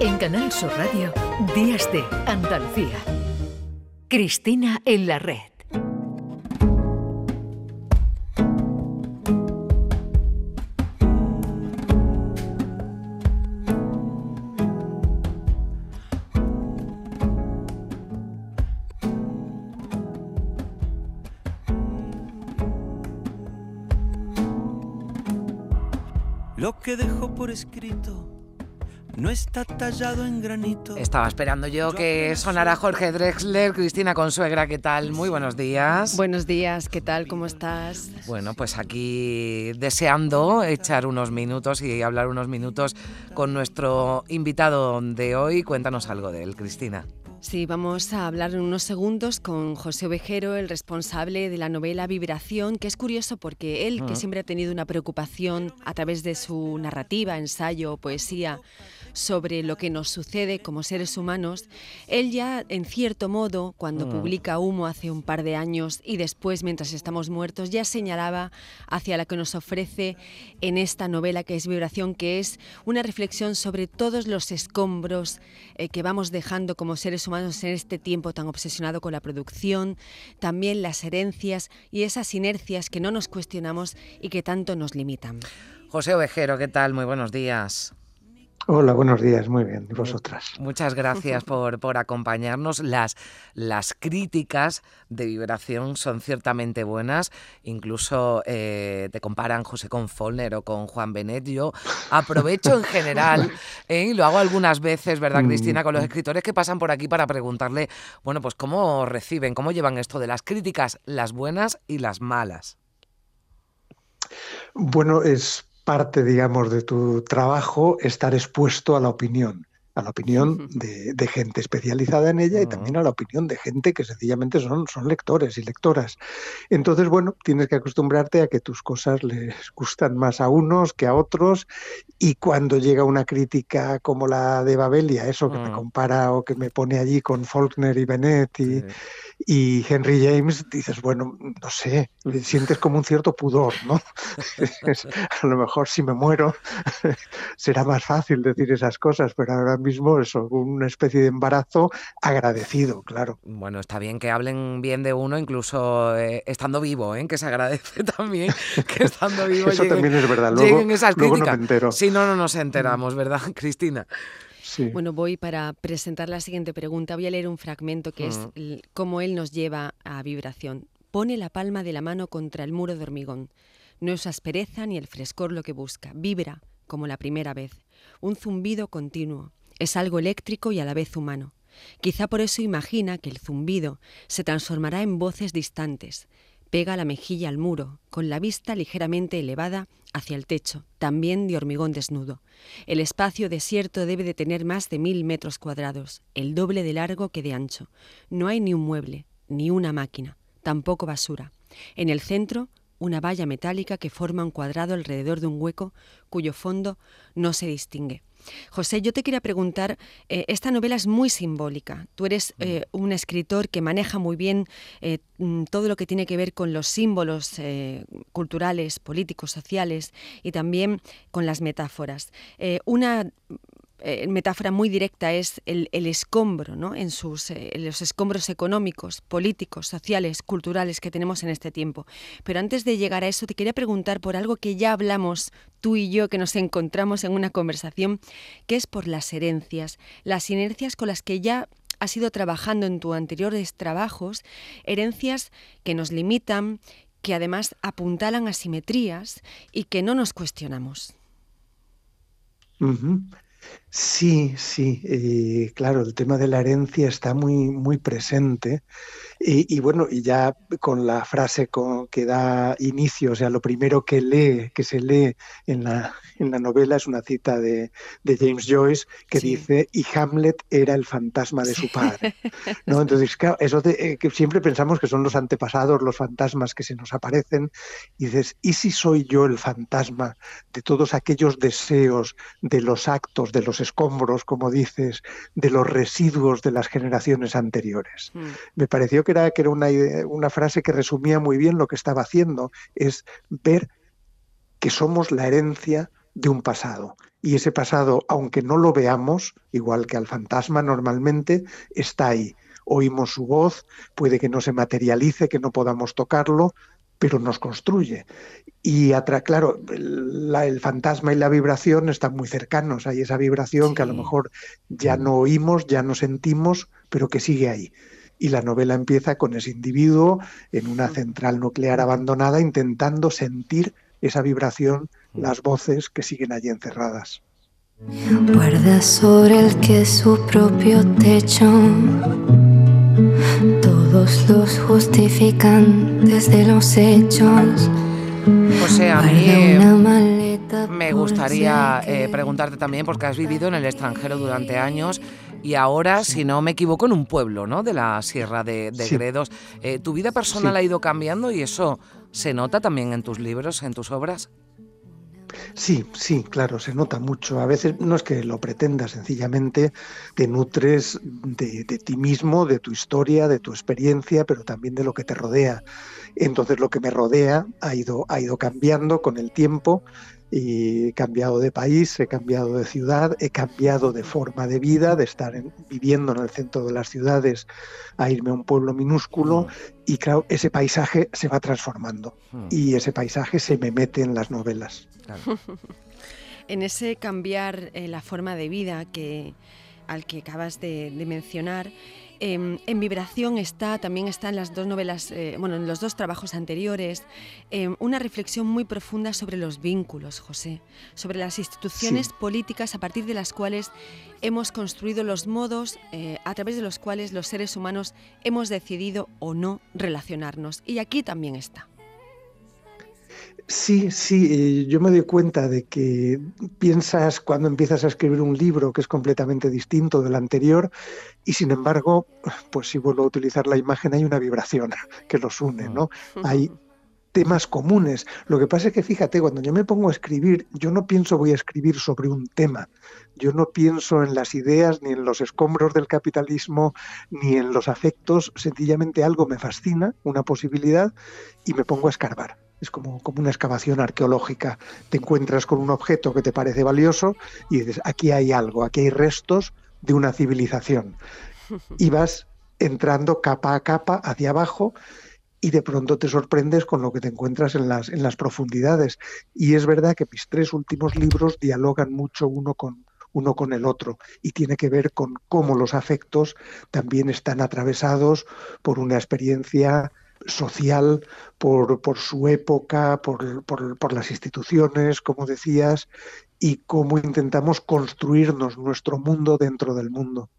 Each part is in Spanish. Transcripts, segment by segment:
En Canal Sur Radio, Días de Andalucía. Cristina en la red. Lo que dejó por escrito no está tallado en granito. Estaba esperando yo que sonara Jorge Drexler, Cristina Consuegra, ¿qué tal? Muy buenos días. Buenos días, ¿qué tal? ¿Cómo estás? Bueno, pues aquí deseando echar unos minutos y hablar unos minutos con nuestro invitado de hoy. Cuéntanos algo de él, Cristina. Sí, vamos a hablar en unos segundos con José Ovejero, el responsable de la novela Vibración, que es curioso porque él, que siempre ha tenido una preocupación a través de su narrativa, ensayo, poesía, sobre lo que nos sucede como seres humanos, él ya, en cierto modo, cuando publica Humo hace un par de años y después, mientras estamos muertos, ya señalaba hacia la que nos ofrece en esta novela que es Vibración, que es una reflexión sobre todos los escombros eh, que vamos dejando como seres humanos en este tiempo tan obsesionado con la producción, también las herencias y esas inercias que no nos cuestionamos y que tanto nos limitan. José Ovejero, ¿qué tal? Muy buenos días. Hola, buenos días, muy bien. ¿Y vosotras? Muchas gracias por, por acompañarnos. Las, las críticas de vibración son ciertamente buenas. Incluso eh, te comparan José con Follner o con Juan Benet. Yo aprovecho en general, eh, y lo hago algunas veces, ¿verdad, mm, Cristina? Con los escritores que pasan por aquí para preguntarle, bueno, pues cómo reciben, cómo llevan esto de las críticas, las buenas y las malas. Bueno, es parte, digamos, de tu trabajo estar expuesto a la opinión, a la opinión de, gente especializada en ella y también a la opinión de gente que sencillamente son, son lectores y lectoras. Entonces, bueno, tienes que acostumbrarte a que tus cosas les gustan más a unos que a otros y cuando llega una crítica como la de Babelia, eso que me compara o que me pone allí con Faulkner y Bennett y y Henry James dices, bueno, no sé, sientes como un cierto pudor, ¿no? a lo mejor si me muero será más fácil decir esas cosas, pero ahora mismo es una especie de embarazo agradecido, claro. Bueno, está bien que hablen bien de uno, incluso eh, estando vivo, ¿eh? que se agradece también que estando vivo Eso también es verdad, luego, esas luego no me entero. Sí, no, no nos enteramos, ¿verdad, Cristina? Bueno, voy para presentar la siguiente pregunta. Voy a leer un fragmento que es cómo él nos lleva a vibración. Pone la palma de la mano contra el muro de hormigón. No es aspereza ni el frescor lo que busca. Vibra como la primera vez. Un zumbido continuo. Es algo eléctrico y a la vez humano. Quizá por eso imagina que el zumbido se transformará en voces distantes, Pega la mejilla al muro, con la vista ligeramente elevada hacia el techo, también de hormigón desnudo. El espacio desierto debe de tener más de mil metros cuadrados, el doble de largo que de ancho. No hay ni un mueble, ni una máquina, tampoco basura. En el centro, una valla metálica que forma un cuadrado alrededor de un hueco cuyo fondo no se distingue. José, yo te quería preguntar, eh, esta novela es muy simbólica. Tú eres eh, un escritor que maneja muy bien eh, mm, todo lo que tiene que ver con los símbolos culturales, políticos, sociales y también con las metáforas. una eh, metáfora muy directa es el, escombro, ¿no? en, sus, eh, los escombros económicos, políticos, sociales, culturales que tenemos en este tiempo. Pero antes de llegar a eso, te quería preguntar por algo que ya hablamos tú y yo, que nos encontramos en una conversación, que es por las herencias, las inercias con las que ya has ido trabajando en tus anteriores trabajos, herencias que nos limitan, que además apuntalan asimetrías y que no nos cuestionamos. Sí, sí, eh, claro, el tema de la herencia está muy, muy presente y, bueno, y ya con la frase con, que da inicio, o sea, lo primero que lee, que se lee en la, en la novela es una cita de, James Joyce que dice, y Hamlet era el fantasma de su padre. ¿No? Entonces, claro, eso de, eh, que siempre pensamos que son los antepasados, los fantasmas que se nos aparecen, y dices, ¿y si soy yo el fantasma de todos aquellos deseos, de los actos, de los escombros, como dices, de los residuos de las generaciones anteriores? Mm. Me pareció que era, que era una, una frase que resumía muy bien lo que estaba haciendo, es ver que somos la herencia de un pasado. Y ese pasado, aunque no lo veamos, igual que al fantasma normalmente, está ahí. Oímos su voz, puede que no se materialice, que no podamos tocarlo, pero nos construye. Y claro, el fantasma y la vibración están muy cercanos. Hay esa vibración que a lo mejor ya no oímos, ya no sentimos, pero que sigue ahí. Y la novela empieza con ese individuo en una central nuclear abandonada intentando sentir esa vibración, las voces que siguen allí encerradas. Guarda sobre el que su propio techo todos los justifican desde los hechos. José, a mí me gustaría eh, preguntarte también, porque has vivido en el extranjero durante años y ahora, si no me equivoco, en un pueblo ¿no? de la Sierra de, Gredos. Eh, ¿Tu vida personal ha ido cambiando y eso se nota también en tus libros, en tus obras? Sí, sí, claro, se nota mucho. A veces no es que lo pretendas, sencillamente te nutres de, ti mismo, de tu historia, de tu experiencia, pero también de lo que te rodea. Entonces lo que me rodea ha ido, ha ido cambiando con el tiempo y he cambiado de país, he cambiado de ciudad, he cambiado de forma de vida, de estar viviendo en el centro de las ciudades a irme a un pueblo minúsculo mm. y claro, ese paisaje se va transformando mm. y ese paisaje se me mete en las novelas. en ese cambiar eh, la forma de vida que al que acabas de mencionar, Em, en Vibración está, también está en las dos novelas, eh, bueno, en los dos trabajos anteriores, em, una reflexión muy profunda sobre los vínculos, José, sobre las instituciones políticas a partir de las cuales hemos construido los modos eh, a través de los cuales los seres humanos hemos decidido o no relacionarnos. Y aquí también está. Sí, sí, eh, yo me doy cuenta de que piensas cuando empiezas a escribir un libro que es completamente distinto del anterior y sin embargo, pues si vuelvo a utilizar la imagen hay una vibración que los une, ¿no? Hay temas comunes. Lo que pasa es que fíjate, cuando yo me pongo a escribir, yo no pienso voy a escribir sobre un tema. Yo no pienso en las ideas, ni en los escombros del capitalismo, ni en los afectos. Sencillamente algo me fascina, una posibilidad, y me pongo a escarbar es como, como una excavación arqueológica. Te encuentras con un objeto que te parece valioso y dices, aquí hay algo, aquí hay restos de una civilización. Y vas entrando capa a capa hacia abajo y de pronto te sorprendes con lo que te encuentras en las, en las profundidades. Y es verdad que mis tres últimos libros dialogan mucho uno con, uno con el otro y tiene que ver con cómo los afectos también están atravesados por una experiencia social, por, por su época, por, por, las instituciones, como decías, y cómo intentamos construirnos nuestro mundo dentro del mundo.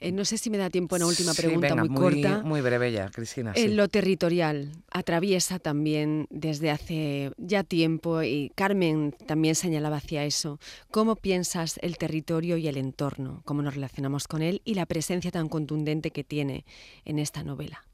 Eh, no sé si me da tiempo una última pregunta muy, corta. Muy breve ya, Cristina. En lo territorial atraviesa también desde hace ya tiempo, y Carmen también señalaba hacia eso, ¿cómo piensas el territorio y el entorno? ¿Cómo nos relacionamos con él y la presencia tan contundente que tiene en esta novela?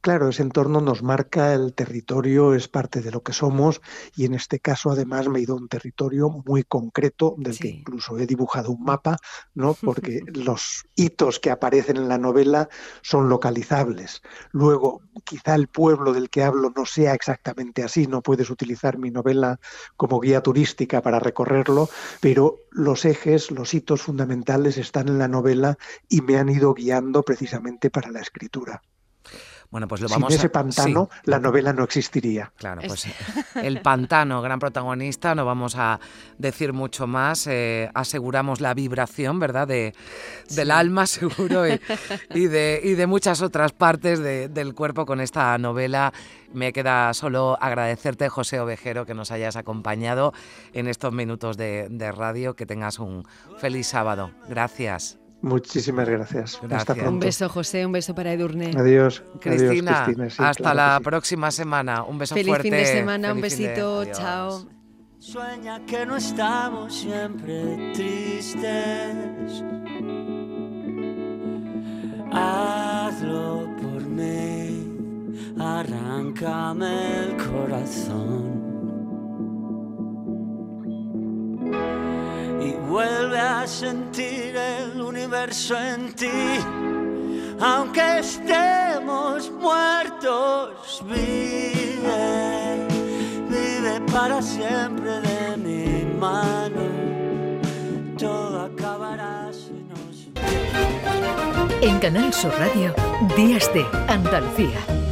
Claro, ese entorno nos marca el territorio, es parte de lo que somos y en este caso además me he ido a un territorio muy concreto del que incluso he dibujado un mapa, ¿no? Porque los hitos que aparecen en la novela son localizables. Luego, quizá el pueblo del que hablo no sea exactamente así, no puedes utilizar mi novela como guía turística para recorrerlo, pero los ejes, los hitos fundamentales están en la novela y me han ido guiando precisamente para la escritura. Bueno, pues lo vamos Sin ese pantano, la novela no existiría. Claro, pues el pantano, gran protagonista, no vamos a decir mucho más. Eh, aseguramos la vibración, ¿verdad? De, del alma, seguro, y, de, y de muchas otras partes del cuerpo con esta novela. Me queda solo agradecerte, José Ovejero, que nos hayas acompañado en estos minutos de, de radio. Que tengas un feliz sábado. Gracias. Muchísimas gracias. Hasta pronto. Un beso, José, un beso para Edurne. Adiós. Cristina, hasta la próxima semana. Un beso Feliz fuerte. fin de semana, un besito, chao. Sueña que no estamos siempre tristes. Hazlo por mí, arráncame el corazón. Vuelve a sentir el universo en ti. Aunque estemos muertos, vive, vive para siempre de mano, todo acabará si nos... En Canal Sur Radio, Días de Andalucía.